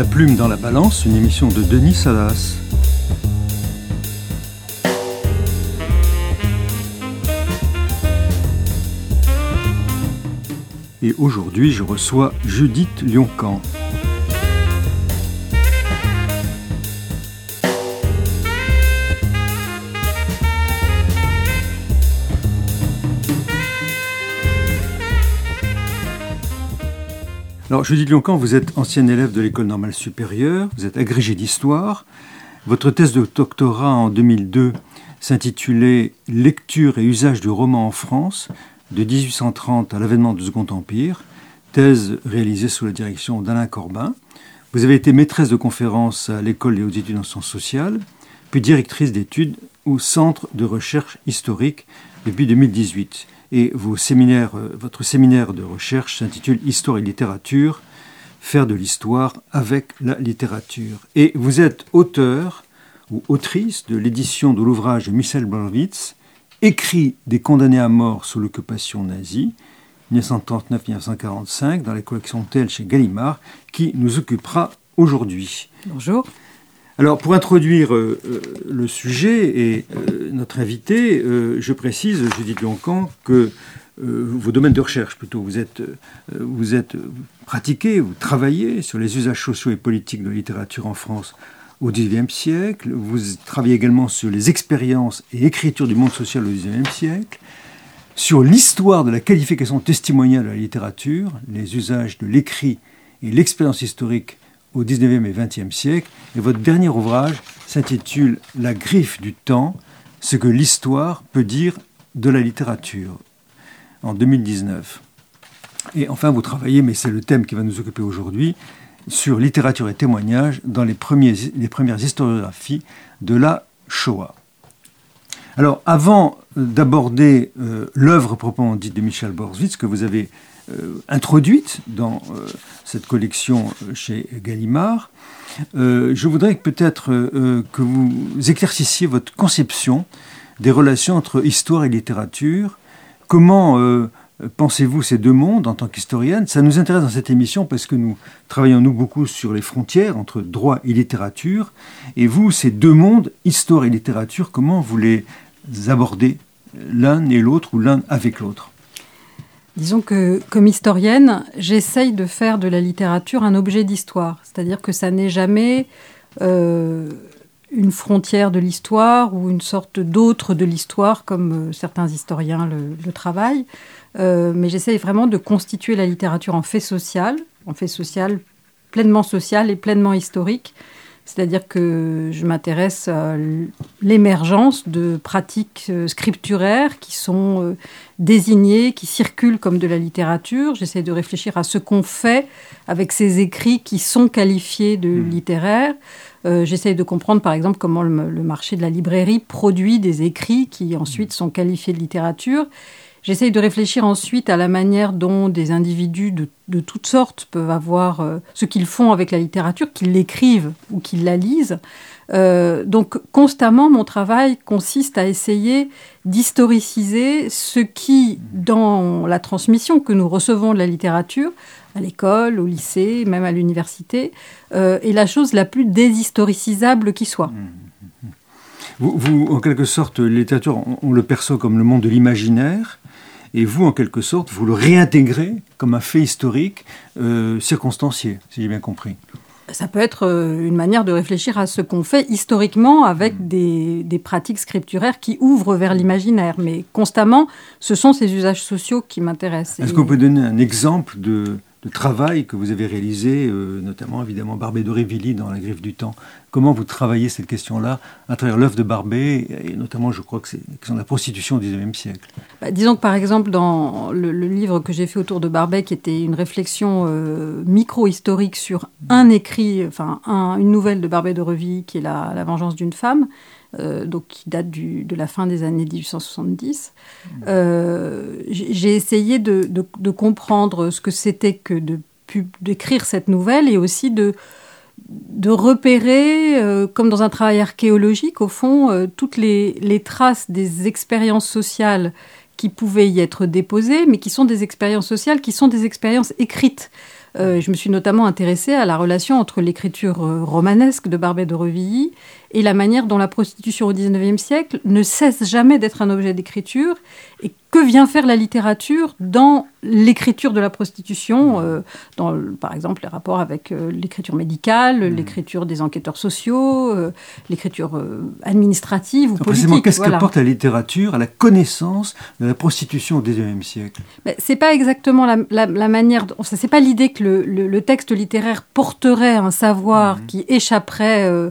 La plume dans la balance, une émission de Denis Salas. Et aujourd'hui, je reçois Judith Lioncan. Alors, Judith Lioncan, vous êtes ancienne élève de l'école normale supérieure, vous êtes agrégée d'histoire. Votre thèse de doctorat en 2002 s'intitulait Lecture et usage du roman en France, de 1830 à l'avènement du Second Empire, thèse réalisée sous la direction d'Alain Corbin. Vous avez été maîtresse de conférences à l'école des hautes études en sciences sociales, puis directrice d'études au Centre de recherche historique depuis 2018 et euh, votre séminaire de recherche s'intitule Histoire et littérature, faire de l'histoire avec la littérature. Et vous êtes auteur ou autrice de l'édition de l'ouvrage de Michel Borowitz, Écrit des condamnés à mort sous l'occupation nazie, 1939-1945, dans la collection Telle chez Gallimard, qui nous occupera aujourd'hui. Bonjour. Alors, pour introduire euh, euh, le sujet et euh, notre invité, je précise, Judith Lioncan, que vos domaines de recherche, plutôt, vous êtes, vous êtes pratiqué, vous travaillez sur les usages sociaux et politiques de la littérature en France au XIXe siècle. Vous travaillez également sur les expériences et écritures du monde social au XIXe siècle, sur l'histoire de la qualification testimoniale de la littérature, les usages de l'écrit et l'expérience historique au XIXe et XXe siècle. Et votre dernier ouvrage s'intitule La griffe du temps, ce que l'histoire peut dire de la littérature, en 2019. Et enfin, vous travaillez, mais c'est le thème qui va nous occuper aujourd'hui, sur littérature et témoignage dans les, premières historiographies de la Shoah. Alors, avant d'aborder euh, l'œuvre proprement dite de Michel Borswitz, que vous avez introduite dans euh, cette collection euh, chez Gallimard. je voudrais peut-être que vous éclaircissiez votre conception des relations entre histoire et littérature. Comment pensez-vous ces deux mondes en tant qu'historienne Ça nous intéresse dans cette émission parce que nous travaillons nous beaucoup sur les frontières entre droit et littérature. Et vous, ces deux mondes, histoire et littérature, comment vous les abordez l'un et l'autre ou l'un avec l'autre? Disons que, comme historienne, j'essaye de faire de la littérature un objet d'histoire. C'est-à-dire que ça n'est jamais euh, une frontière de l'histoire ou une sorte d'autre de l'histoire, comme euh, certains historiens le, travaillent. Euh, mais j'essaye vraiment de constituer la littérature en fait social, en fait social pleinement social et pleinement historique, c'est-à-dire que je m'intéresse à l'émergence de pratiques euh, scripturaires qui sont euh, désignées, qui circulent comme de la littérature. J'essaie de réfléchir à ce qu'on fait avec ces écrits qui sont qualifiés de mmh. littéraires. Euh, J'essaie de comprendre, par exemple, comment le, marché de la librairie produit des écrits qui ensuite mmh. sont qualifiés de littérature. J'essaye de réfléchir ensuite à la manière dont des individus de, toutes sortes peuvent avoir euh, ce qu'ils font avec la littérature, qu'ils l'écrivent ou qu'ils la lisent. Euh, donc constamment, mon travail consiste à essayer d'historiciser ce qui, dans la transmission que nous recevons de la littérature, à l'école, au lycée, même à l'université, euh, est la chose la plus déshistoricisable qui soit. Vous, en quelque sorte, la littérature, on le perçoit comme le monde de l'imaginaire, et vous, en quelque sorte, vous le réintégrez comme un fait historique euh, circonstancié, si j'ai bien compris. Ça peut être euh, une manière de réfléchir à ce qu'on fait historiquement avec mm. des, des, pratiques scripturaires qui ouvrent vers l'imaginaire. Mais constamment, ce sont ces usages sociaux qui m'intéressent. Est-ce qu'on peut donner un exemple de, de travail que vous avez réalisé, euh, notamment évidemment Barbé d'Aurevilly dans La Griffe du Temps. Comment vous travaillez cette question-là à travers l'œuvre de Barbé, et notamment je crois que c'est la la prostitution au XIXe siècle? Bah, Disons que par exemple dans le, livre que j'ai fait autour de Barbet, qui était une réflexion euh, micro-historique sur un écrit, enfin une nouvelle de Barbet d'Aurevilly qui est la vengeance d'une femme, euh, donc qui date de la fin des années 1870. Euh, j'ai essayé de, comprendre ce que c'était que de d'écrire cette nouvelle et aussi de, de repérer, euh, comme dans un travail archéologique, au fond, toutes les, les, traces des expériences sociales qui pouvaient y être déposées, mais qui sont des expériences sociales, qui sont des expériences écrites. Euh, je me suis notamment intéressée à la relation entre l'écriture romanesque de Barbet de Revilly et la manière dont la prostitution au XIXe siècle ne cesse jamais d'être un objet d'écriture et que vient faire la littérature dans l'écriture de la prostitution, euh, dans par exemple les rapports avec l'écriture médicale, mmh. l'écriture des enquêteurs sociaux, l'écriture administrative ou politique. Qu'est-ce que porte la littérature à la connaissance de la prostitution au XIXe siècle? C'est pas exactement la, la manière, c'est pas l'idée que le, texte littéraire porterait un savoir mhm. qui échapperait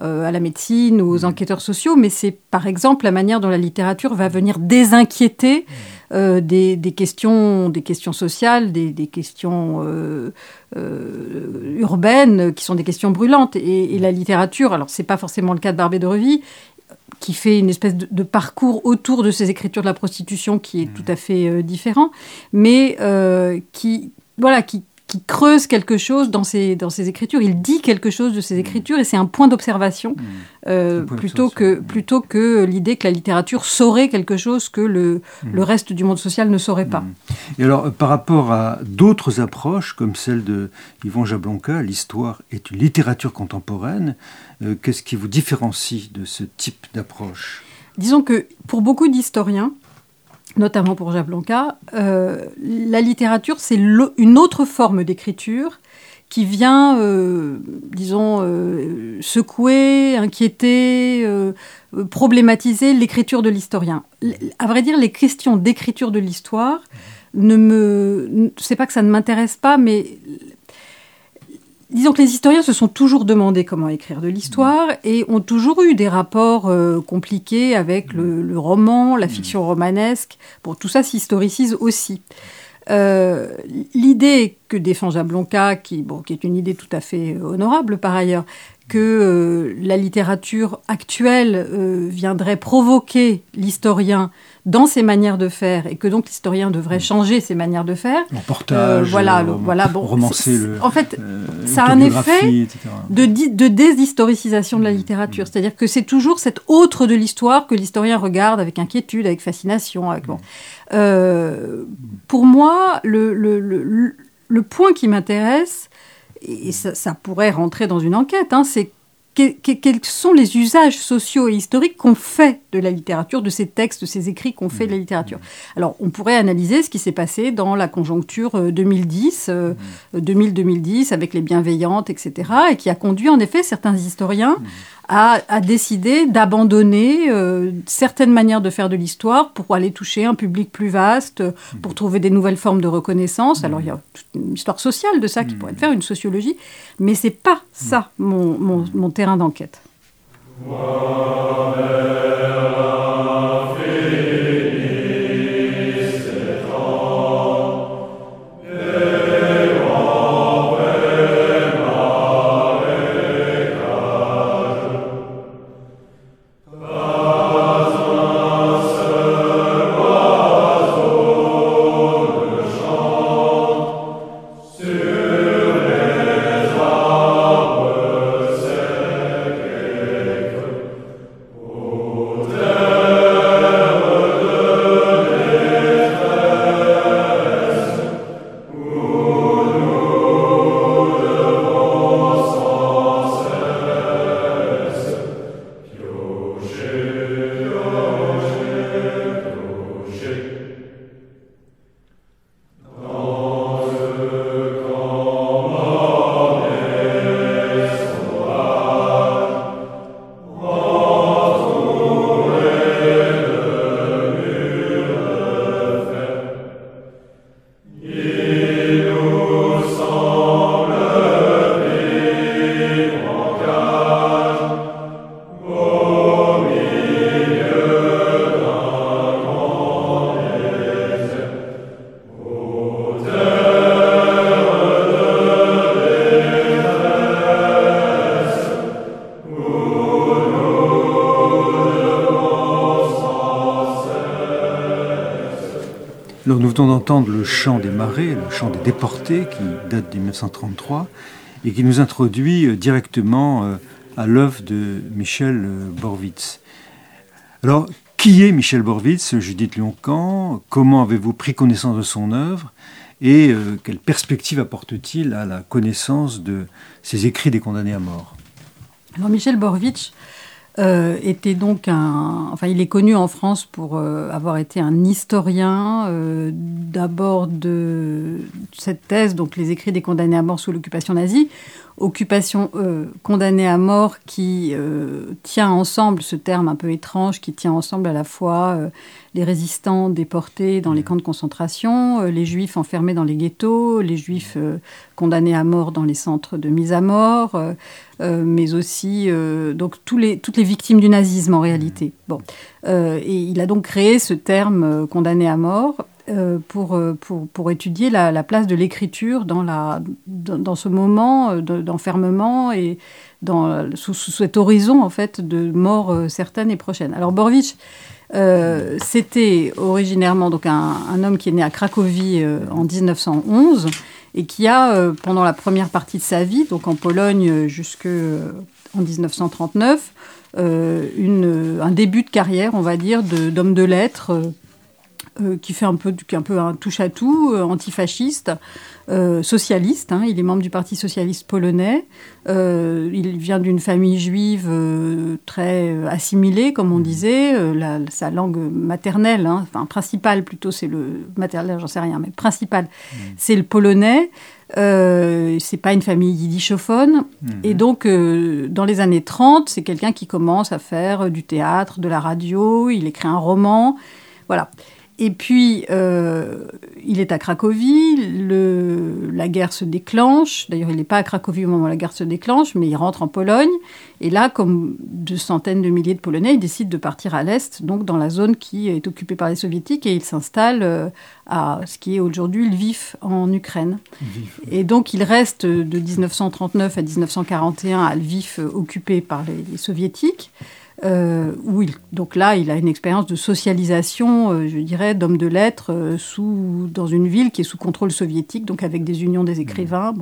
euh, euh, à la médecine ou aux mhm. enquêteurs sociaux, mais c'est par exemple la manière dont la littérature va venir désinquiéter mhm. euh, des, questions, des questions sociales, des, questions urbaines, qui sont des questions brûlantes. Et, la littérature, alors c'est pas forcément le cas de Barbé de Revy, qui fait une espèce de, parcours autour de ces écritures de la prostitution qui est tout à fait différent, mais qui, voilà, qui, qui creuse quelque chose dans ses, dans ses écritures. Il dit quelque chose de ses mmh. écritures et c'est un point d'observation mmh. euh, plutôt, que, plutôt que l'idée que la littérature saurait quelque chose que le, mmh. le reste du monde social ne saurait pas. Et alors, euh, par rapport à d'autres approches, comme celle de Yvon Jablonka, l'histoire est une littérature contemporaine, euh, qu'est-ce qui vous différencie de ce type d'approche? Disons que pour beaucoup d'historiens, notamment pour Jablonka, euh, la littérature, c'est une autre forme d'écriture qui vient, euh, disons, euh, secouer, inquiéter, problématiser l'écriture de l'historien. À vrai dire, les questions d'écriture de l'histoire ne me, c'est pas que ça ne m'intéresse pas, mais Disons que les historiens se sont toujours demandé comment écrire de l'histoire mmh. et ont toujours eu des rapports euh, compliqués avec le, roman, la mmh. fiction romanesque. Bon, tout ça s'historicise aussi. Euh, l'idée que défend Jablonka, qui, bon, qui est une idée tout à fait honorable par ailleurs, que euh, la littérature actuelle viendrait provoquer l'historien dans ses manières de faire et que donc l'historien devrait mm. changer ses manières de faire. Euh, voilà, euh, voilà, bon, romancer le, En fait, euh, ça a un effet de, de déshistoricisation de la mm. littérature. Mm. C'est-à-dire que c'est toujours cette autre de l'histoire que l'historien regarde avec inquiétude, avec fascination. Avec, bon. pour moi, le, le, le, le point qui m'intéresse, et ça, ça, pourrait rentrer dans une enquête, hein, c'est quels sont les usages sociaux et historiques qu'on fait de la littérature, de ces textes, de ces écrits qu'on fait de la littérature. Alors, on pourrait analyser ce qui s'est passé dans la conjoncture 2010, euh, 2000-2010, euh, mmh. avec les bienveillantes, etc., et qui a conduit en effet certains historiens mmh a, décidé d'abandonner euh, certaines manières de faire de l'histoire pour aller toucher un public plus vaste, pour trouver des nouvelles formes de reconnaissance. Alors il y a une histoire sociale de ça qui pourrait faire une sociologie, mais c'est pas ça mon, mon, mon terrain d'enquête. Nous venons d'entendre le chant des marais, le chant des déportés, qui date de 1933, et qui nous introduit euh, directement euh, à l'œuvre de Michel euh, Borwitz. Alors, qui est Michel Borwitz, Judith Lioncan Comment avez-vous pris connaissance de son œuvre? Et quelle perspective apporte-t-il à la connaissance de ces écrits des condamnés à mort? Alors Michel Borvitch euh, était donc un. Enfin, il est connu en France pour euh, avoir été un historien, euh, d'abord de cette thèse, donc les écrits des condamnés à mort sous l'occupation nazie, occupation condamnée à mort qui tient ensemble, ce terme un peu étrange, qui tient ensemble à la fois les résistants déportés dans les camps de concentration, les juifs enfermés dans les ghettos, les juifs condamnés à mort dans les centres de mise à mort. Euh, mais aussi euh, donc tous les, toutes les victimes du nazisme en réalité. Bon. Euh, et il a donc créé ce terme condamné à mort pour, pour, pour, étudier la, la place de l'écriture dans, dans, ce moment d'enfermement et dans, sous, cet horizon en fait de mort certaine et prochaine. Alors Borvitch, c'était originairement donc un, homme qui est né à Cracovie en 1911 et qui a, euh, pendant la première partie de sa vie, donc en Pologne euh, jusqu'en euh, 1939, une, un début de carrière, on va dire, d'homme de, lettres, qui fait un peu, un peu un touche-à-tout, antifasciste, socialiste. Hein. il est membre du Parti socialiste polonais. il vient d'une famille juive très assimilée, comme on disait. sa langue maternelle, hein, enfin principale plutôt, c'est le maternel, j'en sais rien, mais principale, mmh. c'est le polonais. Euh, c'est pas une famille yiddishophone. Mhm. Et donc, euh, dans les années 30, c'est quelqu'un qui commence à faire du théâtre, de la radio, il écrit un roman. Voilà. Et puis, euh, il est à Cracovie, le, la guerre se déclenche. D'ailleurs, il n'est pas à Cracovie au moment où la guerre se déclenche, mais il rentre en Pologne. Et là, comme de centaines de milliers de Polonais, il décide de partir à l'Est, donc dans la zone qui est occupée par les Soviétiques, et il s'installe euh, à ce qui est aujourd'hui Lviv, en Ukraine. Et donc, il reste de 1939 à 1941 à Lviv, occupé par les Soviétiques. Euh, où il, donc là, il a une expérience de socialisation, euh, je dirais, d'homme de lettres euh, sous, dans une ville qui est sous contrôle soviétique, donc avec des unions des écrivains.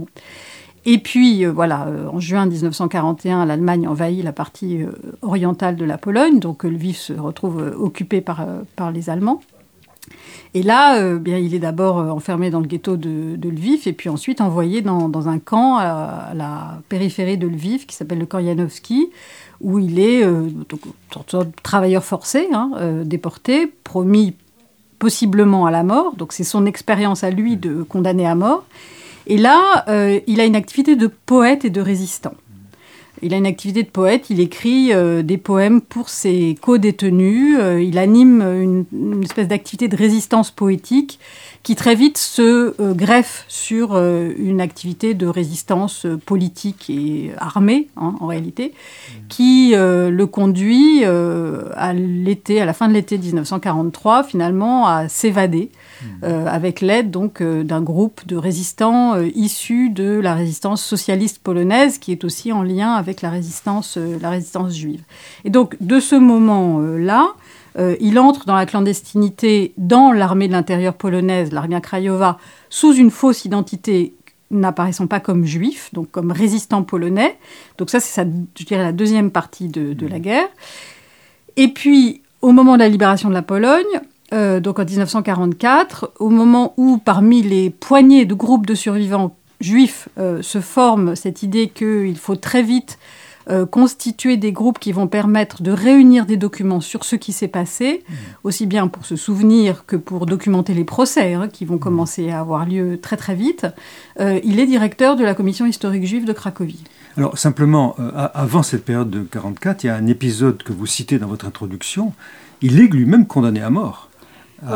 Et puis, voilà, en juin 1941, l'Allemagne envahit la partie orientale de la Pologne, donc Lviv se retrouve occupé par, par les Allemands. Et là, bien, il est d'abord enfermé dans le ghetto de, Lviv et puis ensuite envoyé dans, dans un camp à, la périphérie de Lviv qui s'appelle le Janowski, où il est euh, travailleur forcé, hein, euh, déporté, promis possiblement à la mort. Donc c'est son expérience à lui de condamné à mort. Et là, euh, il a une activité de poète et de résistant. Il a une activité de poète, il écrit des poèmes pour ses co-détenus, il anime une espèce d'activité de résistance poétique qui très vite se euh, greffe sur euh, une activité de résistance euh, politique et armée, hein, en réalité, qui le conduit à l'été, à la fin de l'été 1943, finalement, à s'évader. Avec l'aide donc d'un groupe de résistants issus de la résistance socialiste polonaise qui est aussi en lien avec la résistance, la résistance juive. Et donc de ce moment-là, euh, il entre dans la clandestinité dans l'armée de l'intérieur polonaise, l'armée Krajowa, sous une fausse identité n'apparaissant pas comme juif, donc comme résistant polonais. Donc ça, c'est je dirais, la deuxième partie de, la guerre. Et puis, au moment de la libération de la Pologne, euh, donc en 1944, au moment où parmi les poignées de groupes de survivants juifs euh, se forme cette idée qu'il faut très vite euh, constituer des groupes qui vont permettre de réunir des documents sur ce qui s'est passé, mmh. aussi bien pour se souvenir que pour documenter les procès hein, qui vont mmh. commencer à avoir lieu très très vite. Euh, il est directeur de la commission historique juive de Cracovie. Alors simplement, euh, avant cette période de 44, il y a un épisode que vous citez dans votre introduction. Il est lui-même condamné à mort.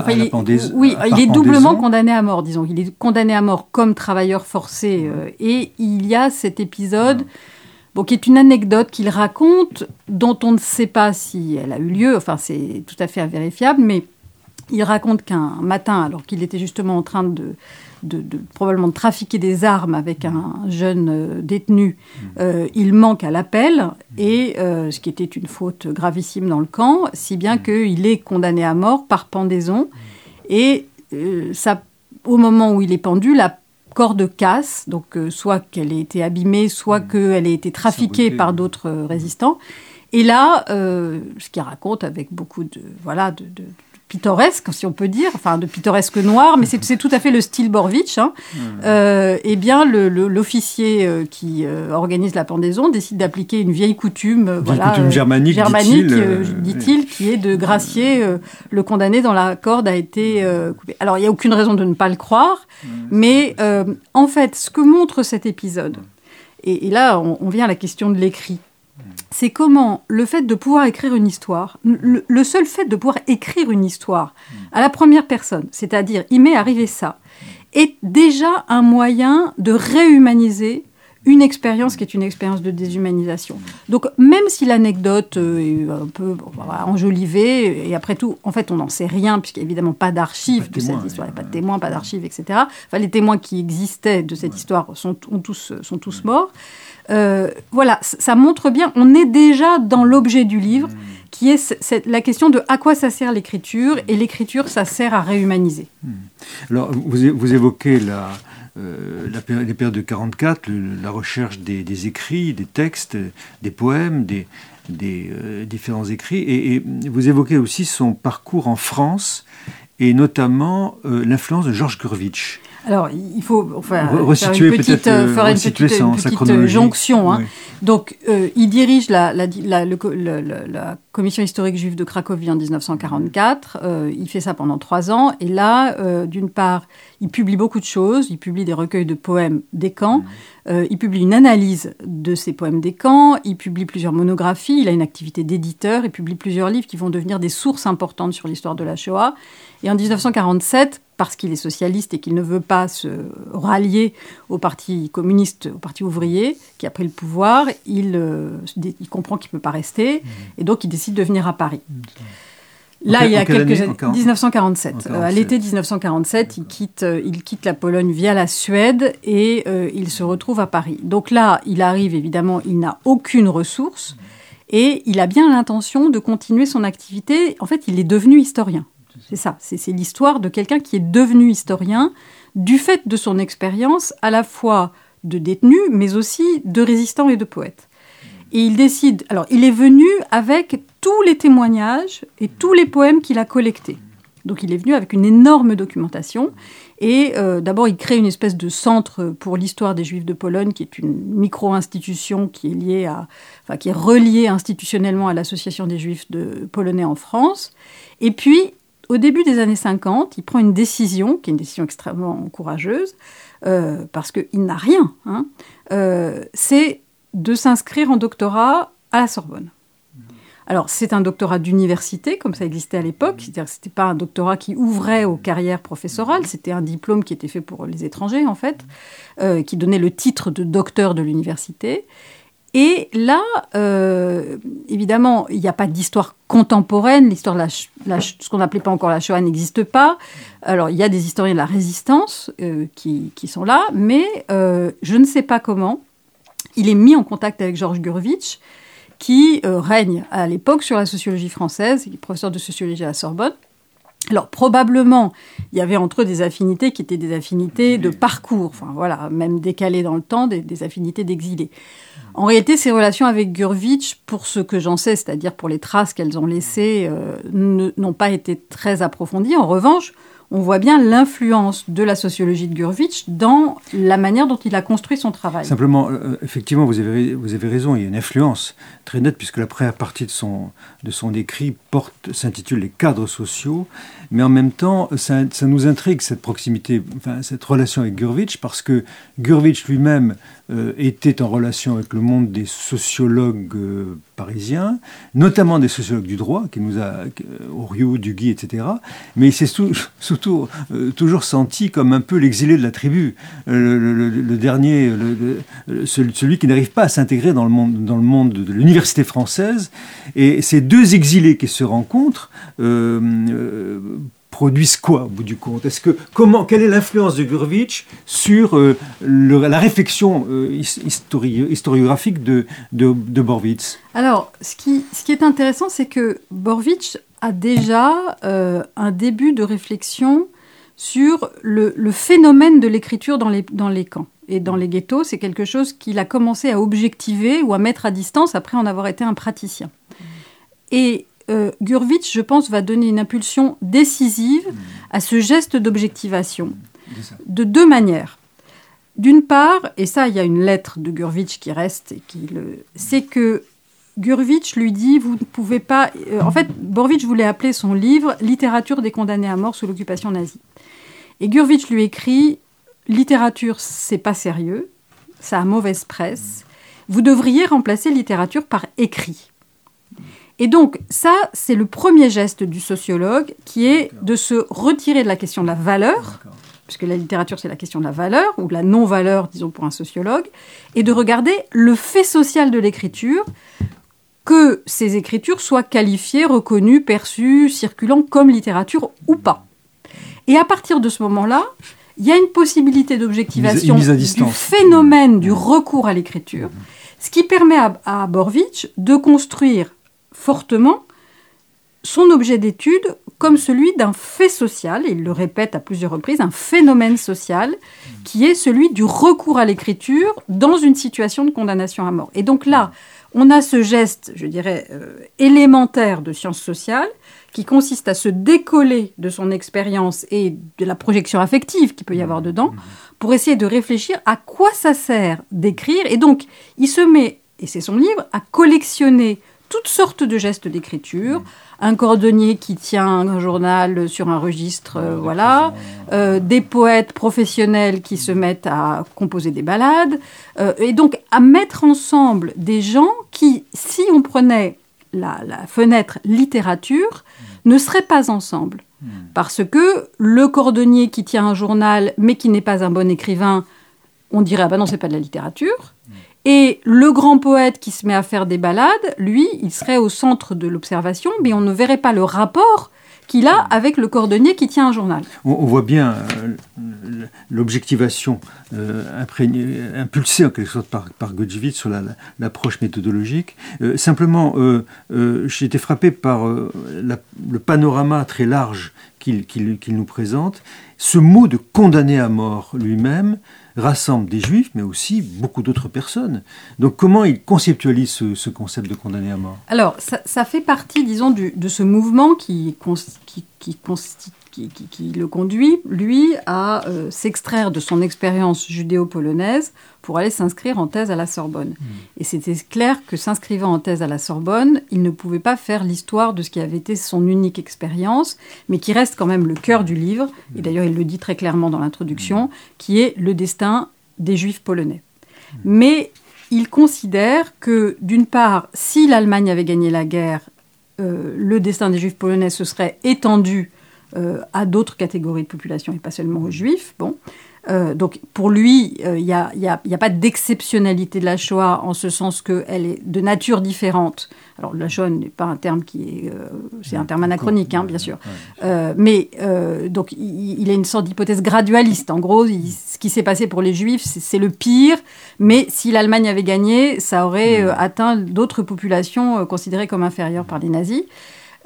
Il est, oui, il est doublement condamné à mort, disons. Il est condamné à mort comme travailleur forcé. et il y a cet épisode bon, qui est une anecdote qu'il raconte, dont on ne sait pas si elle a eu lieu, enfin c'est tout à fait invérifiable, mais il raconte qu'un matin, alors qu'il était justement en train de, de, probablement de trafiquer des armes avec un jeune euh, détenu, euh, il manque à l'appel, et euh, ce qui était une faute gravissime dans le camp, si bien qu'il est condamné à mort par pendaison, et ça, au moment où il est pendu, la corde casse, donc soit qu'elle ait été abîmée, soit qu'elle ait été trafiquée par d'autres résistants. Et là, ce qu'il raconte avec beaucoup de voilà de, pittoresque, si on peut dire, enfin de pittoresque noir, mais c'est tout à fait le style Borvitch. Hein. Euh, eh bien, l'officier euh, qui euh, organise la pendaison décide d'appliquer une vieille coutume, voilà, coutume germanique, dit-il, qui est de gracier le condamné dont la corde a été coupée. Alors, il n'y a aucune raison de ne pas le croire, mais en fait, ce que montre cet épisode, et, là, on vient à la question de l'écrit c'est comment le fait de pouvoir écrire une histoire, le, seul fait de pouvoir écrire une histoire à la première personne, c'est-à-dire il m'est arrivé ça, est déjà un moyen de réhumaniser une expérience qui est une expérience de déshumanisation. Donc même si l'anecdote euh, est un peu enjolivée, et après tout, en fait, on n'en sait rien, puisqu'il n'y a évidemment pas d'archives de, cette histoire, il n'y a pas de témoins, pas d'archives, etc. Enfin, les témoins qui existaient de cette histoire sont, tous, sont tous morts. Euh, voilà, ça montre bien, on est déjà dans l'objet du livre, hmm. qui est la question de à quoi ça sert l'écriture, et l'écriture, ça sert à réhumaniser. Hmm. Alors, vous, évoquez la, euh, les périodes de 44, la recherche des, écrits, des textes, des poèmes, des, euh, différents écrits, et, vous évoquez aussi son parcours en France, et notamment l'influence de Georges Gurvitch. Alors, il faut enfin, faire une petite, euh, faire une petite, une petite jonction. Hein. Donc, euh, il dirige la, la, la, la, commission historique juive de Cracovie en 1944. Euh, il fait ça pendant trois ans. Et là, euh, d'une part, il publie beaucoup de choses. Il publie des recueils de poèmes des camps. Mmh. Euh, il publie une analyse de ces poèmes des camps. Il publie plusieurs monographies. Il a une activité d'éditeur. Il publie plusieurs livres qui vont devenir des sources importantes sur l'histoire de la Shoah. Et en 1947, parce qu'il est socialiste et qu'il ne veut pas se rallier au Parti communiste, au Parti ouvrier, qui a pris le pouvoir, il, euh, il comprend qu'il ne peut pas rester, mmh. et donc il décide de venir à Paris. Mmh. Là, il y a quelques années, 1947. Euh, à l'été 1947, il quitte, euh, il quitte la Pologne via la Suède et il se retrouve à Paris. Donc là, il arrive évidemment, il n'a aucune ressource et il a bien l'intention de continuer son activité. En fait, il est devenu historien. C'est ça, c'est l'histoire de quelqu'un qui est devenu historien du fait de son expérience à la fois de détenu, mais aussi de résistant et de poète. Et il décide, alors il est venu avec tous les témoignages et tous les poèmes qu'il a collectés. Donc il est venu avec une énorme documentation. Et euh, d'abord, il crée une espèce de centre pour l'histoire des Juifs de Pologne, qui est une micro-institution qui est enfin, qui est reliée institutionnellement à l'Association des Juifs de polonais en France. Et puis, au début des années 50, il prend une décision, qui est une décision extrêmement courageuse, euh, parce qu'il n'a rien. Hein, euh, c'est de s'inscrire en doctorat à la Sorbonne. Alors, c'est un doctorat d'université, comme ça existait à l'époque. C'est-à-dire que ce n'était pas un doctorat qui ouvrait aux carrières professorales, c'était un diplôme qui était fait pour les étrangers, en fait, euh, qui donnait le titre de docteur de l'université. Et là, euh, évidemment, il n'y a pas d'histoire contemporaine. L'histoire de la, ce qu'on n'appelait pas encore la Shoah n'existe pas. Alors, il y a des historiens de la résistance euh, qui, sont là, mais euh, je ne sais pas comment. Il est mis en contact avec Georges Gurvitch, qui règne à l'époque sur la sociologie française, il est professeur de sociologie à la Sorbonne. Alors probablement, il y avait entre eux des affinités qui étaient des affinités de parcours, enfin voilà, même décalées dans le temps, des affinités d'exilés. En réalité, ces relations avec Gurvitch, pour ce que j'en sais, c'est-à-dire pour les traces qu'elles ont laissées, euh, n'ont pas été très approfondies. En revanche, on voit bien l'influence de la sociologie de Gurvitch dans la manière dont il a construit son travail. Simplement, euh, effectivement, vous avez, raison, il y a une influence très nette, puisque la première partie de son, de son écrit s'intitule Les cadres sociaux, mais en même temps, ça, nous intrigue, cette proximité, enfin, cette relation avec Gurvitch, parce que Gurvitch lui-même euh, était en relation avec le monde des sociologues euh, parisiens, notamment des sociologues du droit, qui nous a, euh, Oriou, Duguy, etc. Mais il s'est surtout toujours senti comme un peu l'exilé de la tribu, le, dernier, celui, qui n'arrive pas à s'intégrer dans dans le monde de l'université française. Et ces deux exilés qui se rencontrent produisent quoi au bout du compte Est-ce que comment quelle est l'influence de Gurvitch sur euh, la réflexion euh, historiographique de, de, Borwitz? Alors, ce qui, est intéressant, c'est que Borwitz a déjà euh, un début de réflexion sur le, le phénomène de l'écriture dans les, dans les camps et dans les ghettos. C'est quelque chose qu'il a commencé à objectiver ou à mettre à distance après en avoir été un praticien. Et euh, Gurvitch, je pense, va donner une impulsion décisive à ce geste d'objectivation de deux manières. D'une part, et ça, il y a une lettre de Gurvitch qui reste, et qui le, c'est que Gurvitch lui dit vous ne pouvez pas. Euh, en fait, Borvitch voulait appeler son livre Littérature des condamnés à mort sous l'occupation nazie. Et Gurvitch lui écrit littérature, c'est pas sérieux, ça a mauvaise presse. Vous devriez remplacer littérature par écrit. Et donc, ça, c'est le premier geste du sociologue qui est de se retirer de la question de la valeur, puisque la littérature, c'est la question de la valeur, ou de la non-valeur, disons, pour un sociologue, et de regarder le fait social de l'écriture, que ces écritures soient qualifiées, reconnues, perçues, circulant comme littérature ou pas. Et à partir de ce moment-là, il y a une possibilité d'objectivation du phénomène du recours à l'écriture, ce qui permet à, à Borvitch de construire fortement son objet d'étude comme celui d'un fait social, et il le répète à plusieurs reprises, un phénomène social, qui est celui du recours à l'écriture dans une situation de condamnation à mort. Et donc là, on a ce geste, je dirais, euh, élémentaire de sciences sociales, qui consiste à se décoller de son expérience et de la projection affective qu'il peut y avoir dedans, pour essayer de réfléchir à quoi ça sert d'écrire. Et donc, il se met, et c'est son livre, à collectionner toutes sortes de gestes d'écriture. Mmh. Un cordonnier qui tient un journal sur un registre, euh, voilà. Euh, des poètes professionnels qui se mettent à composer des ballades. Euh, et donc à mettre ensemble des gens qui, si on prenait la, la fenêtre littérature, mmh. ne seraient pas ensemble. Mmh. Parce que le cordonnier qui tient un journal mais qui n'est pas un bon écrivain, on dirait ah ben non c'est pas de la littérature. Et le grand poète qui se met à faire des ballades, lui, il serait au centre de l'observation, mais on ne verrait pas le rapport qu'il a avec le cordonnier qui tient un journal. On, voit bien euh, l'objectivation euh, impulsée en quelque sorte par, par sur l'approche méthodologique. Euh, simplement, j'ai été frappé par le panorama très large qu'il nous présente. Ce mot de condamné à mort lui-même, rassemble des juifs, mais aussi beaucoup d'autres personnes. Donc comment il conceptualise ce, concept de condamné à mort? Alors, ça, fait partie, disons, de ce mouvement qui, qui, qui, qui, le conduit, lui, à euh, s'extraire de son expérience judéo-polonaise pour aller s'inscrire en thèse à la Sorbonne. Hmm. Et c'était clair que s'inscrivant en thèse à la Sorbonne, il ne pouvait pas faire l'histoire de ce qui avait été son unique expérience, mais qui reste quand même le cœur du livre, et hmm. d'ailleurs il le dit très clairement dans l'introduction, hmm. qui est le destin des juifs polonais. Mais il considère que, d'une part, si l'Allemagne avait gagné la guerre, euh, le destin des juifs polonais se serait étendu à d'autres catégories de population et pas seulement aux juifs. Bon. Euh, donc pour lui, il n'y a, pas d'exceptionnalité de la Shoah en ce sens qu'elle est de nature différente. Alors la Shoah n'est pas un terme qui est, c'est un terme anachronique, hein, bien sûr. mais donc il, a une sorte d'hypothèse gradualiste. En gros, ce qui s'est passé pour les Juifs, c'est le pire. Mais si l'Allemagne avait gagné, ça aurait hmm. atteint d'autres populations considérées comme inférieures par les nazis.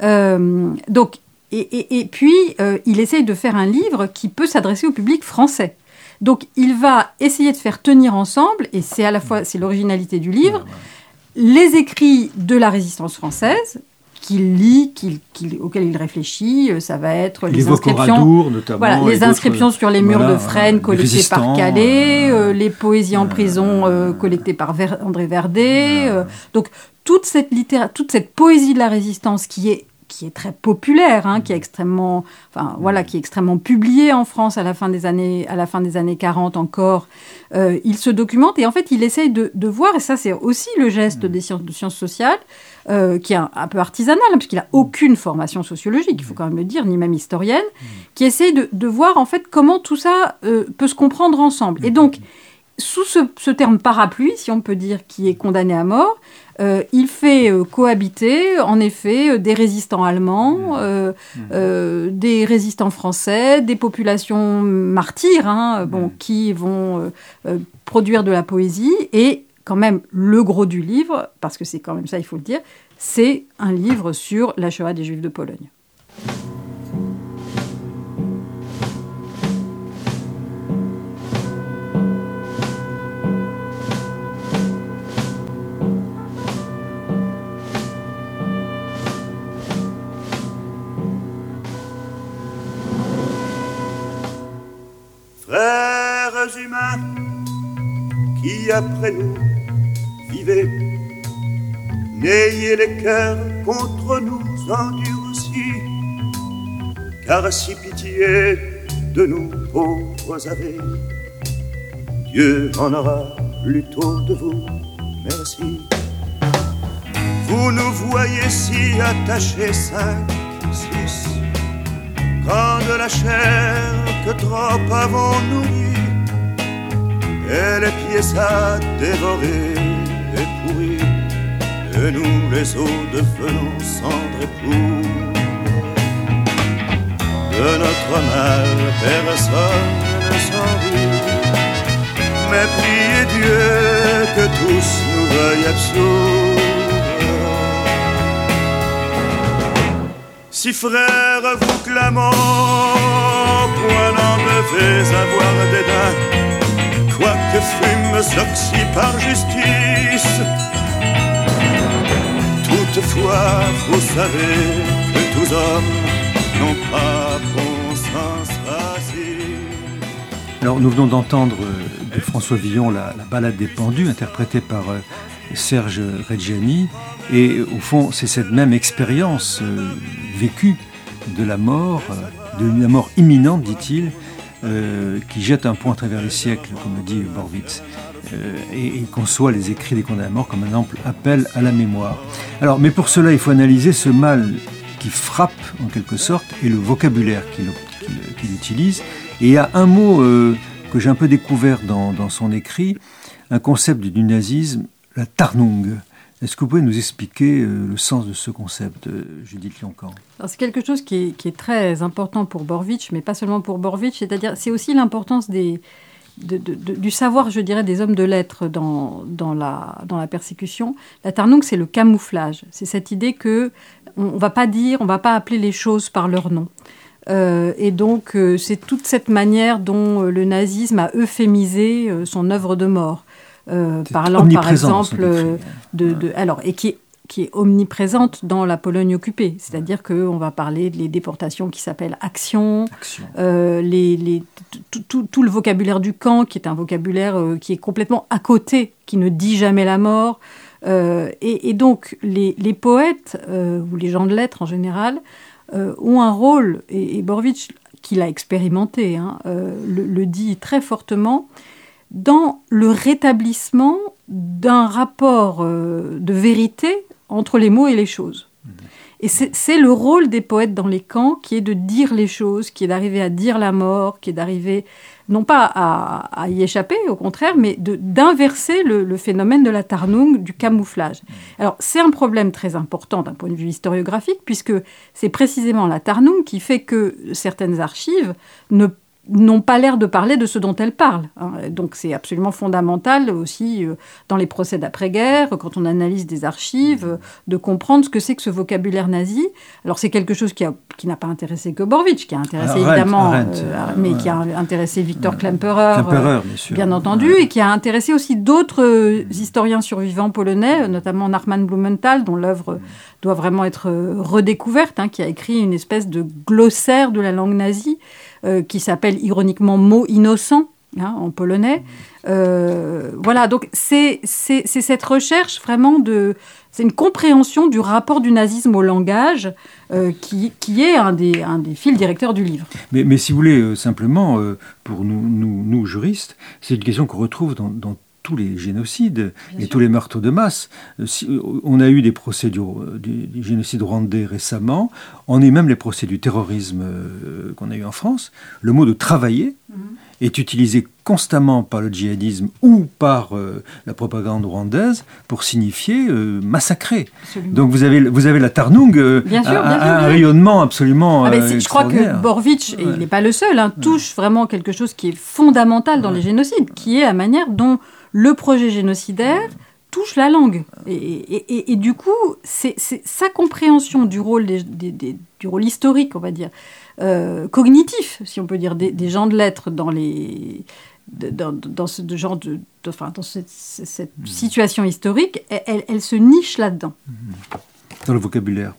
donc et, puis, euh, il essaye de faire un livre qui peut s'adresser au public français. Donc, il va essayer de faire tenir ensemble, et c'est à la fois c'est l'originalité du livre, les écrits de la résistance française, qu'il lit, auxquels il réfléchit. Euh, ça va être les inscriptions, notamment, les inscriptions sur les murs de Fresnes collectées par Calais, euh, les poésies en prison collectées par André Verdet. donc toute cette toute cette poésie de la résistance qui est qui est très populaire, hein, qui est extrêmement, enfin voilà, qui est extrêmement publié en France à la fin des années, à la fin des années 40 encore. Euh, il se documente et en fait il essaye de, voir, et ça c'est aussi le geste des sciences, de sciences sociales, euh, qui est un, peu artisanal, hein, puisqu'il a aucune formation sociologique, il faut quand même le dire, ni même historienne, qui essaye de, voir en fait comment tout ça euh, peut se comprendre ensemble. Et donc sous ce, ce, terme parapluie, si on peut dire, qui est condamné à mort, euh, il fait euh, cohabiter, en effet, euh, des résistants allemands, mmh. Mmh. des résistants français, des populations martyrs, hein, bon, mmh. qui vont produire de la poésie. Et quand même, le gros du livre, parce que c'est quand même ça, il faut le dire, c'est un livre sur la Shoah des Juifs de Pologne. Qui après nous vivez. N'ayez les cœurs contre nous endurcis, car si pitié de nous pauvres avez, Dieu en aura plutôt de vous. Merci. Vous nous voyez si attachés cinq, six, quand de la chair que trop avons nourri, et les pieds à dévorer et pourrir, et nous les eaux devenons cendres et poux. De notre mal, personne ne s'en mais priez Dieu que tous nous veuillent absoudre. Si frère vous clamons, point n'en devez avoir dédain, quoique fûmes oxy par justice. Toutefois, vous savez que tous hommes n'ont pas bon sens racine. Alors, nous venons d'entendre de François Villon la, la balade des pendus, interprétée par euh, Serge Reggiani. Et au fond, c'est cette même expérience euh, vécue de la mort, euh, de la mort imminente, dit-il, euh, qui jette un point à travers les siècles, comme le dit Borwitz, euh, et, et, conçoit les écrits des condamnés à mort comme un ample appel à la mémoire. Alors, mais pour cela, il faut analyser ce mal qui frappe, en quelque sorte, et le vocabulaire qu'il qu utilise. Et il y a un mot euh, que j'ai un peu découvert dans, dans, son écrit, un concept du nazisme, la Tarnung. Est-ce que vous pouvez nous expliquer euh, le sens de ce concept, euh, Judith Lioncan? C'est quelque chose qui est, très important pour Borwitsch, mais pas seulement pour Borwitsch, c'est-à-dire c'est aussi l'importance du savoir, je dirais, des hommes de lettres dans, la, persécution. La Tarnung, c'est le camouflage. C'est cette idée que on ne va pas dire, on ne va pas appeler les choses par leur nom. Euh, et donc, c'est toute cette manière dont le nazisme a euphémisé son œuvre de mort. Euh, parlant par exemple de, de, alors et qui est qui est omniprésente dans la Pologne occupée. C'est-à-dire qu'on va parler des déportations qui s'appellent action, Action. Euh, les, les, tout, tout, le vocabulaire du camp, qui est un vocabulaire euh, qui est complètement à côté, qui ne dit jamais la mort. Euh, et, et, donc, les, les poètes, euh, ou les gens de lettres en général, euh, ont un rôle, et, et qui l'a expérimenté, hein, euh, le, le dit très fortement, dans le rétablissement d'un rapport euh, de vérité entre les mots et les choses. Et c'est le rôle des poètes dans les camps qui est de dire les choses, qui est d'arriver à dire la mort, qui est d'arriver non pas à, à, y échapper, au contraire, mais d'inverser le, le, phénomène de la tarnung, du camouflage. Alors c'est un problème très important d'un point de vue historiographique, puisque c'est précisément la tarnung qui fait que certaines archives ne n'ont pas l'air de parler de ce dont elles parlent. Donc c'est absolument fondamental aussi euh, dans les procès d'après-guerre, quand on analyse des archives, euh, de comprendre ce que c'est que ce vocabulaire nazi. Alors c'est quelque chose qui, a, qui n'a pas intéressé que Borwitsch, qui a intéressé Arendt, évidemment, euh, mais ouais. qui a intéressé Victor ouais. Klemperer, Klemperer bien, bien, entendu, ouais. et qui a intéressé aussi d'autres historiens survivants polonais, notamment Nachman Blumenthal, dont l'œuvre doit vraiment être redécouverte, hein, qui a écrit une espèce de glossaire de la langue nazie euh, qui s'appelle ironiquement mot innocent hein, en polonais. Euh, voilà, donc c'est cette recherche vraiment de. C'est une compréhension du rapport du nazisme au langage euh, qui, qui, est un des, un des fils directeurs du livre. Mais, mais si vous voulez, simplement, pour nous, nous, nous juristes, c'est une question qu'on retrouve dans, dans tous les génocides Bien et sûr. tous les meurtres de masse. Si, on a eu des procès du, du, génocide rwandais récemment, on a eu même les procès du terrorisme euh, qu'on a eu en France. Le mot de travailler -hmm. est utilisé constamment par le djihadisme ou par euh, la propagande rwandaise pour signifier euh, massacrer. Absolument. Donc vous avez, vous avez la Tarnung, euh, bien sûr, un, bien rayonnement absolument. Ah je crois que Borwitsch, ouais. il n'est pas le seul, hein, touche ouais. vraiment quelque chose qui est fondamental dans ouais. les génocides, qui est la manière dont le projet génocidaire touche la langue. Et, et, et, et du coup, c'est sa compréhension du rôle, des, des, des, du rôle historique, on va dire, euh, cognitif, si on peut dire, des, gens de lettres dans les dans, dans ce genre de, de enfin, dans cette, cette mmh. situation historique, elle, elle, se niche là-dedans. Mmh. Dans le vocabulaire.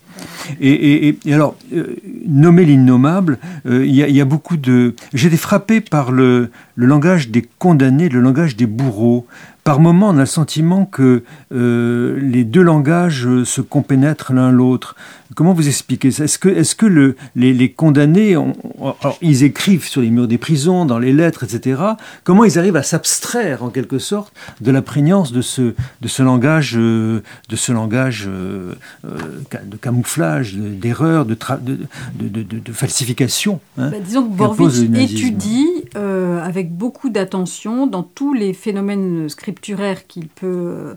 Et, alors, euh, nommer l'innommable, il y, a beaucoup de... J'ai été frappé par le, le langage des condamnés, le langage des bourreaux. Par moments, on a le sentiment que euh, les deux langages euh, se compénètrent l'un l'autre. Comment vous expliquez ça? Est-ce que, est -ce que le, les, condamnés, ils écrivent sur les murs des prisons, dans les lettres, etc. Comment ils arrivent à s'abstraire, en quelque sorte, de la prégnance de ce, de ce langage, euh, de, ce langage de camouflage, d'erreur, de, de, de, de, falsification hein, bah, Disons que Borvitch étudie avec beaucoup d'attention dans tous les phénomènes scriptés qu'il peut,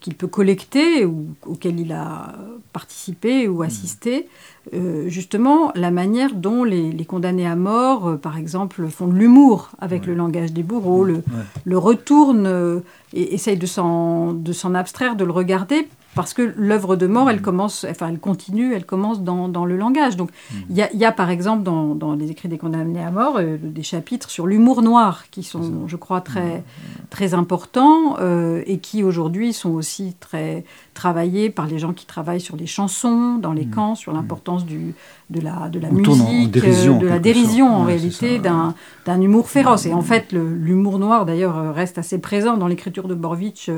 qu'il peut collecter ou auquel il a participé ou assisté, euh, justement la manière dont les, condamnés à mort, euh, par exemple, font de l'humour avec le langage des bourreaux, le, le retournent euh, et essayent de s'en abstraire, de le regarder parce que l'œuvre de mort, elle mm. commence, enfin, elle continue, elle commence dans, le langage. Donc, mm. il y, a, par exemple dans, les écrits des condamnés à mort euh, des chapitres sur l'humour noir qui sont, je crois, très, mm. très importants euh, et qui aujourd'hui sont aussi très travaillés par les gens qui travaillent sur les chansons dans les camps, sur l'importance du de la, de la musique, euh, de la dérision en réalité, d'un humour féroce. Et en fait, l'humour noir, d'ailleurs, reste assez présent dans l'écriture de Borvitch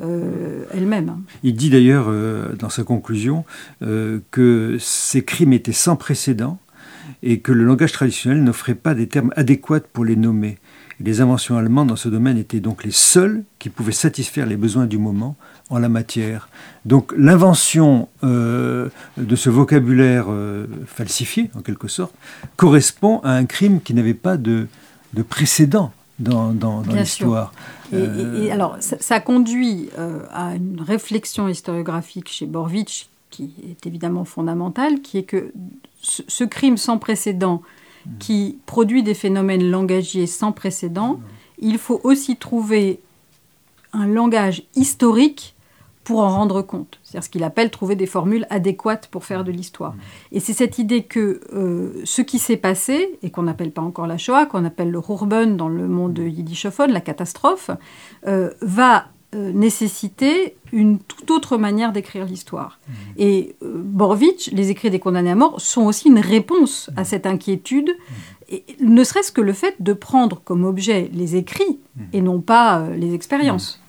euh, elle-même. Il dit d'ailleurs, dans sa conclusion, que ces crimes étaient sans précédent et que le langage traditionnel n'offrait pas des termes adéquats pour les nommer. Les inventions allemandes dans ce domaine étaient donc les seules qui pouvaient satisfaire les besoins du moment en la matière. Donc l'invention euh, de ce vocabulaire euh, falsifié, en quelque sorte, correspond à un crime qui n'avait pas de, précédent dans, dans, l'histoire. Et, euh, alors, ça, conduit à une réflexion historiographique chez Borvitch qui est évidemment fondamentale, qui est que ce crime sans précédent qui produit des phénomènes langagiers sans précédent, il faut aussi trouver un langage historique pour en rendre compte. C'est-à-dire ce qu'il appelle trouver des formules adéquates pour faire de l'histoire. Et c'est cette idée que euh, ce qui s'est passé, et qu'on n'appelle pas encore la Shoah, qu'on appelle le Hurben dans le monde yiddishophone, la catastrophe, euh, va euh, nécessiter une toute autre manière d'écrire l'histoire. Mmh. Et euh, Borvitch, les écrits des condamnés à mort, sont aussi une réponse à mmh. cette inquiétude, mmh. Et, ne serait-ce que le fait de prendre comme objet les écrits et non pas euh, les expériences.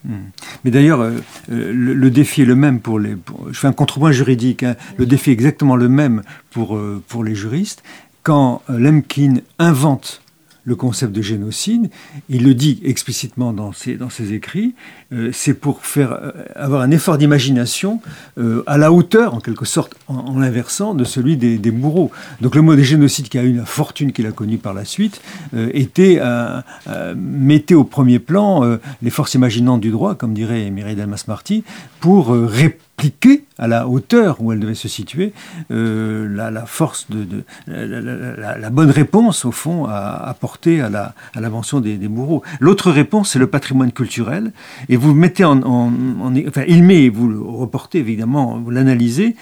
Mais d'ailleurs, le, défi est le même pour les... je fais un contrepoint juridique, hein. le défi est exactement le même pour, pour les juristes. Quand Lemkin invente le concept de génocide. Il le dit explicitement dans ses, écrits. Euh, c'est pour faire euh, avoir un effort d'imagination euh, à la hauteur, en quelque sorte, en, l'inversant, de celui des, bourreaux. Donc le mot de génocide qui a eu la fortune qu'il a connue par la suite était mettait au premier plan les forces imaginantes du droit, comme dirait Mireille Dalmas-Marty, pour répondre appliquer à la hauteur où elle devait se situer euh, la, force de, la, bonne réponse au fond à apporter à la l'invention des, des, bourreaux. L'autre réponse c'est le patrimoine culturel. Et vous mettez en, enfin il met vous le reportez évidemment vous l'analysez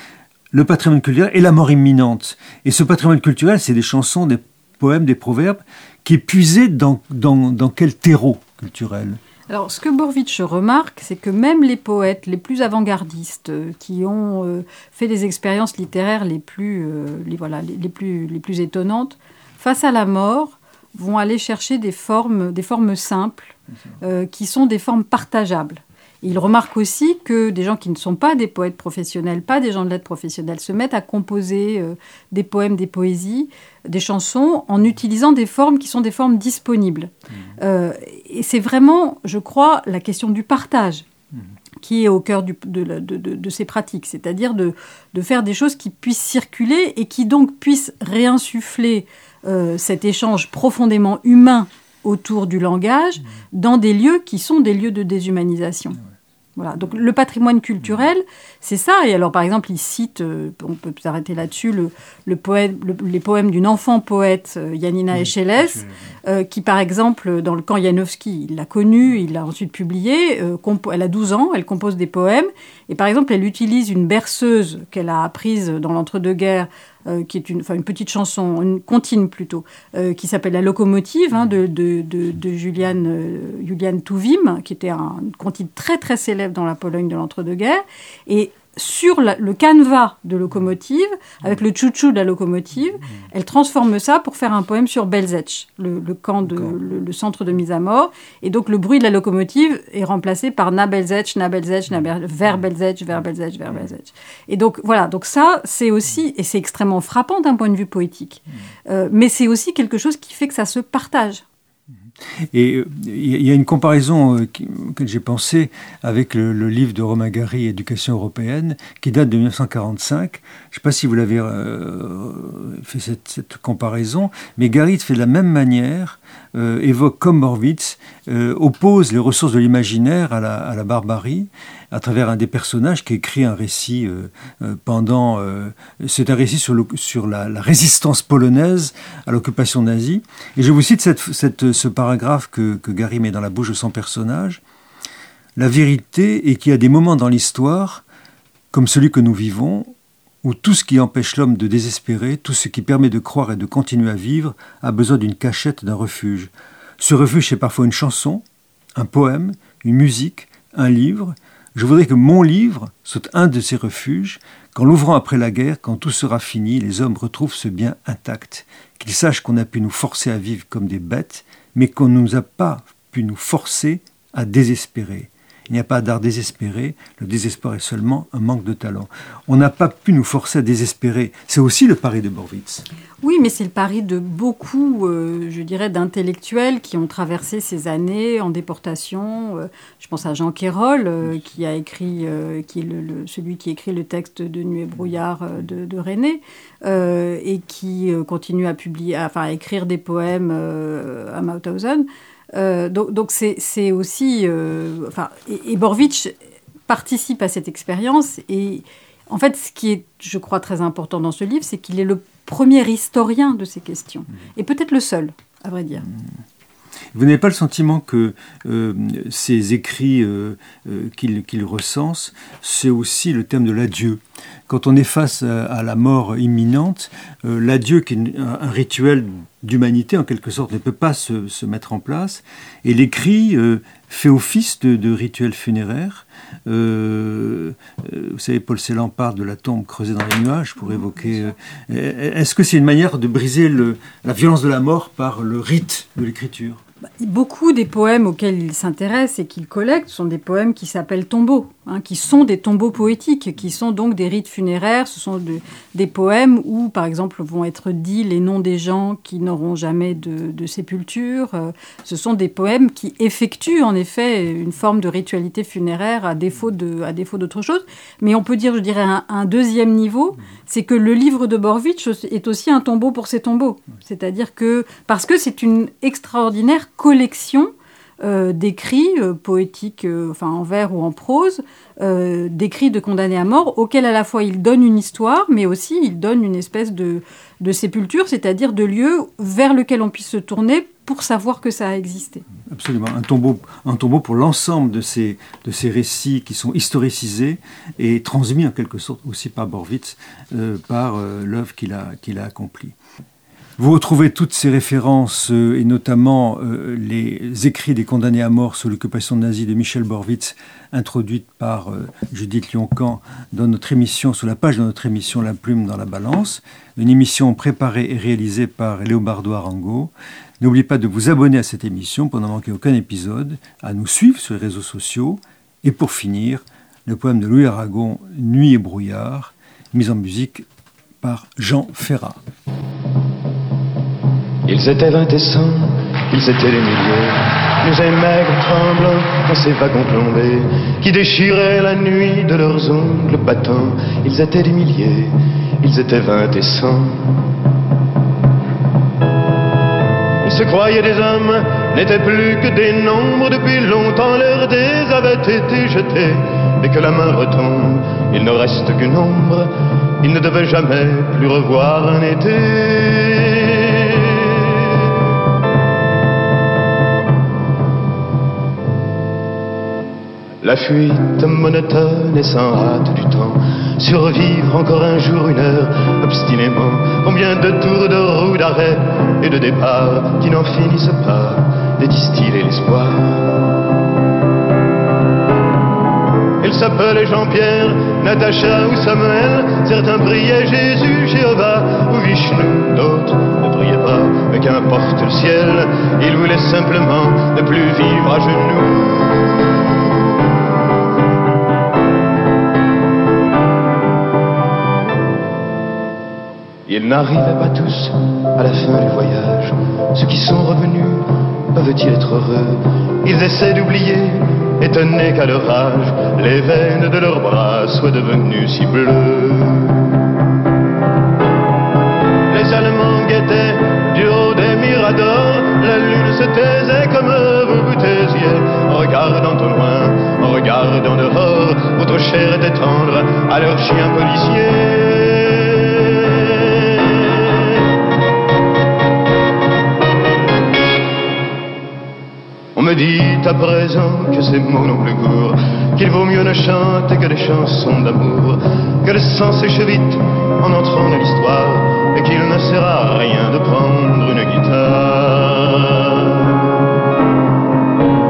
le patrimoine culturel et la mort imminente. Et ce patrimoine culturel c'est des chansons des poèmes des proverbes qui est puisé dans, dans, dans quel terreau culturel? Alors, ce que Borvitch remarque, c'est que même les poètes les plus avant-gardistes, euh, qui ont euh, fait des expériences littéraires les plus, euh, les, voilà, les, plus, les plus étonnantes, face à la mort, vont aller chercher des formes, des formes simples, qui sont des formes partageables. Il remarque aussi que des gens qui ne sont pas des poètes professionnels, pas des gens de lettres professionnels, se mettent à composer des poèmes, des poésies, des chansons en utilisant des formes qui sont des formes disponibles. Mmh. Euh, et c'est vraiment, je crois, la question du partage mmh. qui est au cœur de, ces pratiques, c'est-à-dire de, faire des choses qui puissent circuler et qui donc puissent réinsuffler euh, cet échange profondément humain autour du langage dans des lieux qui sont des lieux de déshumanisation. Voilà. Donc le patrimoine culturel, c'est ça. Et alors par exemple, il cite, euh, on peut s'arrêter là-dessus, le, le, les poèmes d'une enfant poète, Yanina Echeles, euh, qui par exemple, dans le camp Janowski, il l'a connue, il l'a ensuite publié, euh, elle a 12 ans, elle compose des poèmes, et par exemple, elle utilise une berceuse qu'elle a apprise dans l'entre-deux-guerres euh, qui est une, une petite chanson, une comptine plutôt, euh, qui s'appelle La locomotive hein, de, de, de, de Julian, euh, Touvim, qui était un, une très très célèbre dans la Pologne de l'entre-deux-guerres. Et sur le canevas de locomotive, avec le chouchou de la locomotive, elle transforme ça pour faire un poème sur Belzec, le, camp de, le, centre de mise à mort. Et donc le bruit de la locomotive est remplacé par na Belzec, na Belzec, na vers Belzec, vers Belzec, vers Belzec. Et donc voilà, donc ça c'est aussi, et c'est extrêmement frappant d'un point de vue poétique, euh, mais c'est aussi quelque chose qui fait que ça se partage. Et euh, il y a une comparaison euh, que j'ai pensée avec le, livre de Romain Gary, Éducation européenne, qui date de 1945. Je ne sais pas si vous l'avez euh, fait cette, comparaison, mais Gary fait de la même manière, évoque comme Morwitz, oppose les ressources de l'imaginaire à la, barbarie, à travers un des personnages qui écrit un récit pendant. c'est un récit sur, la, résistance polonaise à l'occupation nazie. Et je vous cite ce paragraphe que, Gary met dans la bouche de son personnage, la vérité est qu'il y a des moments dans l'histoire, comme celui que nous vivons, où tout ce qui empêche l'homme de désespérer, tout ce qui permet de croire et de continuer à vivre, a besoin d'une cachette, d'un refuge. Ce refuge, c'est parfois une chanson, un poème, une musique, un livre. Je voudrais que mon livre soit un de ces refuges, qu'en l'ouvrant après la guerre, quand tout sera fini, les hommes retrouvent ce bien intact, qu'ils sachent qu'on a pu nous forcer à vivre comme des bêtes, mais qu'on ne nous a pas pu nous forcer à désespérer. Il n'y a pas d'art désespéré, le désespoir est seulement un manque de talent. On n'a pas pu nous forcer à désespérer. C'est aussi le pari de Borwitz. Oui, mais c'est le pari de beaucoup, euh, je dirais, d'intellectuels qui ont traversé ces années en déportation. Euh, je pense à Jean Quérol, euh, qui a écrit, qui est le, celui qui écrit le texte de Nuit et brouillard de, de René, et qui continue à publier, enfin, à écrire des poèmes à Mauthausen. Euh, donc c'est aussi... Euh, enfin, et, Borvitch participe à cette expérience. Et en fait, ce qui est, je crois, très important dans ce livre, c'est qu'il est le premier historien de ces questions. Mmh. Et peut-être le seul, à vrai dire. Mmh. Vous n'avez pas le sentiment que euh, ces écrits euh, euh, qu'il recense, c'est aussi le thème de l'adieu? Quand on est face à, la mort imminente, l'adieu, qui est un, rituel d'humanité en quelque sorte, ne peut pas se, mettre en place. Et l'écrit fait office de, rituel funéraire. vous savez, Paul Celan parle de la tombe creusée dans les nuages pour évoquer. Est-ce que c'est une manière de briser la violence de la mort par le rite de l'écriture? Beaucoup des poèmes auxquels il s'intéresse et qu'il collecte sont des poèmes qui s'appellent tombeaux, hein, qui sont des tombeaux poétiques, qui sont donc des rites funéraires. Ce sont des poèmes où, par exemple, vont être dits les noms des gens qui n'auront jamais de, sépulture. Euh, ce sont des poèmes qui effectuent en effet une forme de ritualité funéraire à défaut de, à défaut d'autre chose. Mais on peut dire, je dirais, un, un deuxième niveau, c'est que le livre de Borwitch est aussi un tombeau pour ses tombeaux. C'est-à-dire que parce que c'est une extraordinaire collection d'écrits euh, poétiques, euh, enfin en vers ou en prose, d'écrits de condamnés à mort, auxquels à la fois il donne une histoire, mais aussi il donne une espèce de, sépulture, c'est-à-dire de lieu vers lequel on puisse se tourner pour savoir que ça a existé. Absolument, un tombeau, un tombeau pour l'ensemble de ces, récits qui sont historicisés et transmis en quelque sorte aussi par Borwitz, par l'œuvre qu'il a accomplie. Vous retrouvez toutes ces références, euh, et notamment euh, les écrits des condamnés à mort sous l'occupation nazie de Michel Borwitz, introduites par euh, Judith Lioncan dans notre émission, sur la page de notre émission La Plume dans la Balance, une émission préparée et réalisée par Léobardo Arango. N'oubliez pas de vous abonner à cette émission pour ne manquer aucun épisode, à nous suivre sur les réseaux sociaux, et pour finir, le poème de Louis Aragon, Nuit et brouillard, mis en musique par Jean Ferrat. Ils étaient cent, ils étaient les milliers, et maigres, tremblants dans ces wagons plombés, qui déchiraient la nuit de leurs ongles battants. Ils étaient des milliers, ils étaient vingt et cent. Ils se croyaient des hommes, n'étaient plus que des nombres, depuis longtemps leurs dés avaient été jetés, mais que la main retombe, il ne reste qu'une ombre, ils ne devaient jamais plus revoir un été. La fuite monotone et sans hâte du temps, survivre encore un jour, une heure, obstinément, combien de tours de roue, d'arrêt et de départ qui n'en finissent pas de distiller l'espoir. Ils s'appelaient Jean-Pierre, Natacha ou Samuel. Certains priaient Jésus, Jéhovah ou Vishnu. D'autres ne priaient pas, mais qu'importe le ciel. Ils voulaient simplement ne plus vivre à genoux. Ils n'arrivaient pas tous à la fin du voyage. Ceux qui sont revenus peuvent-ils être heureux? Ils essaient d'oublier, étonnés qu'à leur âge, les veines de leurs bras soient devenues si bleues. Les Allemands guettaient du haut des miradors, la lune se taisait comme vous vous taisiez, regardant au loin, regardant dehors, votre chair était tendre à leurs chiens policiers. Dit à présent que ces mots n'ont plus cours, qu'il vaut mieux ne chanter que des chansons d'amour, que le sang sèche vite en entrant dans l'histoire, et qu'il ne sert à rien de prendre une guitare.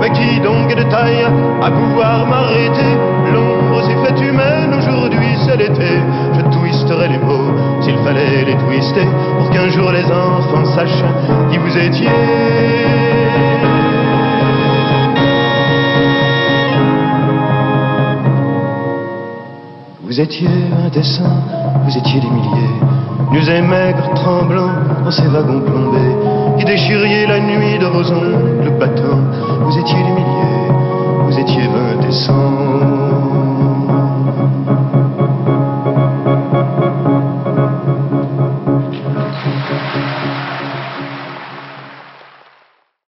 Mais qui donc est de taille à pouvoir m'arrêter? L'ombre s'est faite humaine, aujourd'hui c'est l'été. Je twisterai les mots s'il fallait les twister, pour qu'un jour les enfants sachent qui vous étiez. Vous étiez un vous étiez des milliers, nus et maigres, tremblants dans ces wagons plombés, qui déchiriez la nuit de vos ongles battants. Vous étiez des milliers, vous étiez vingt descends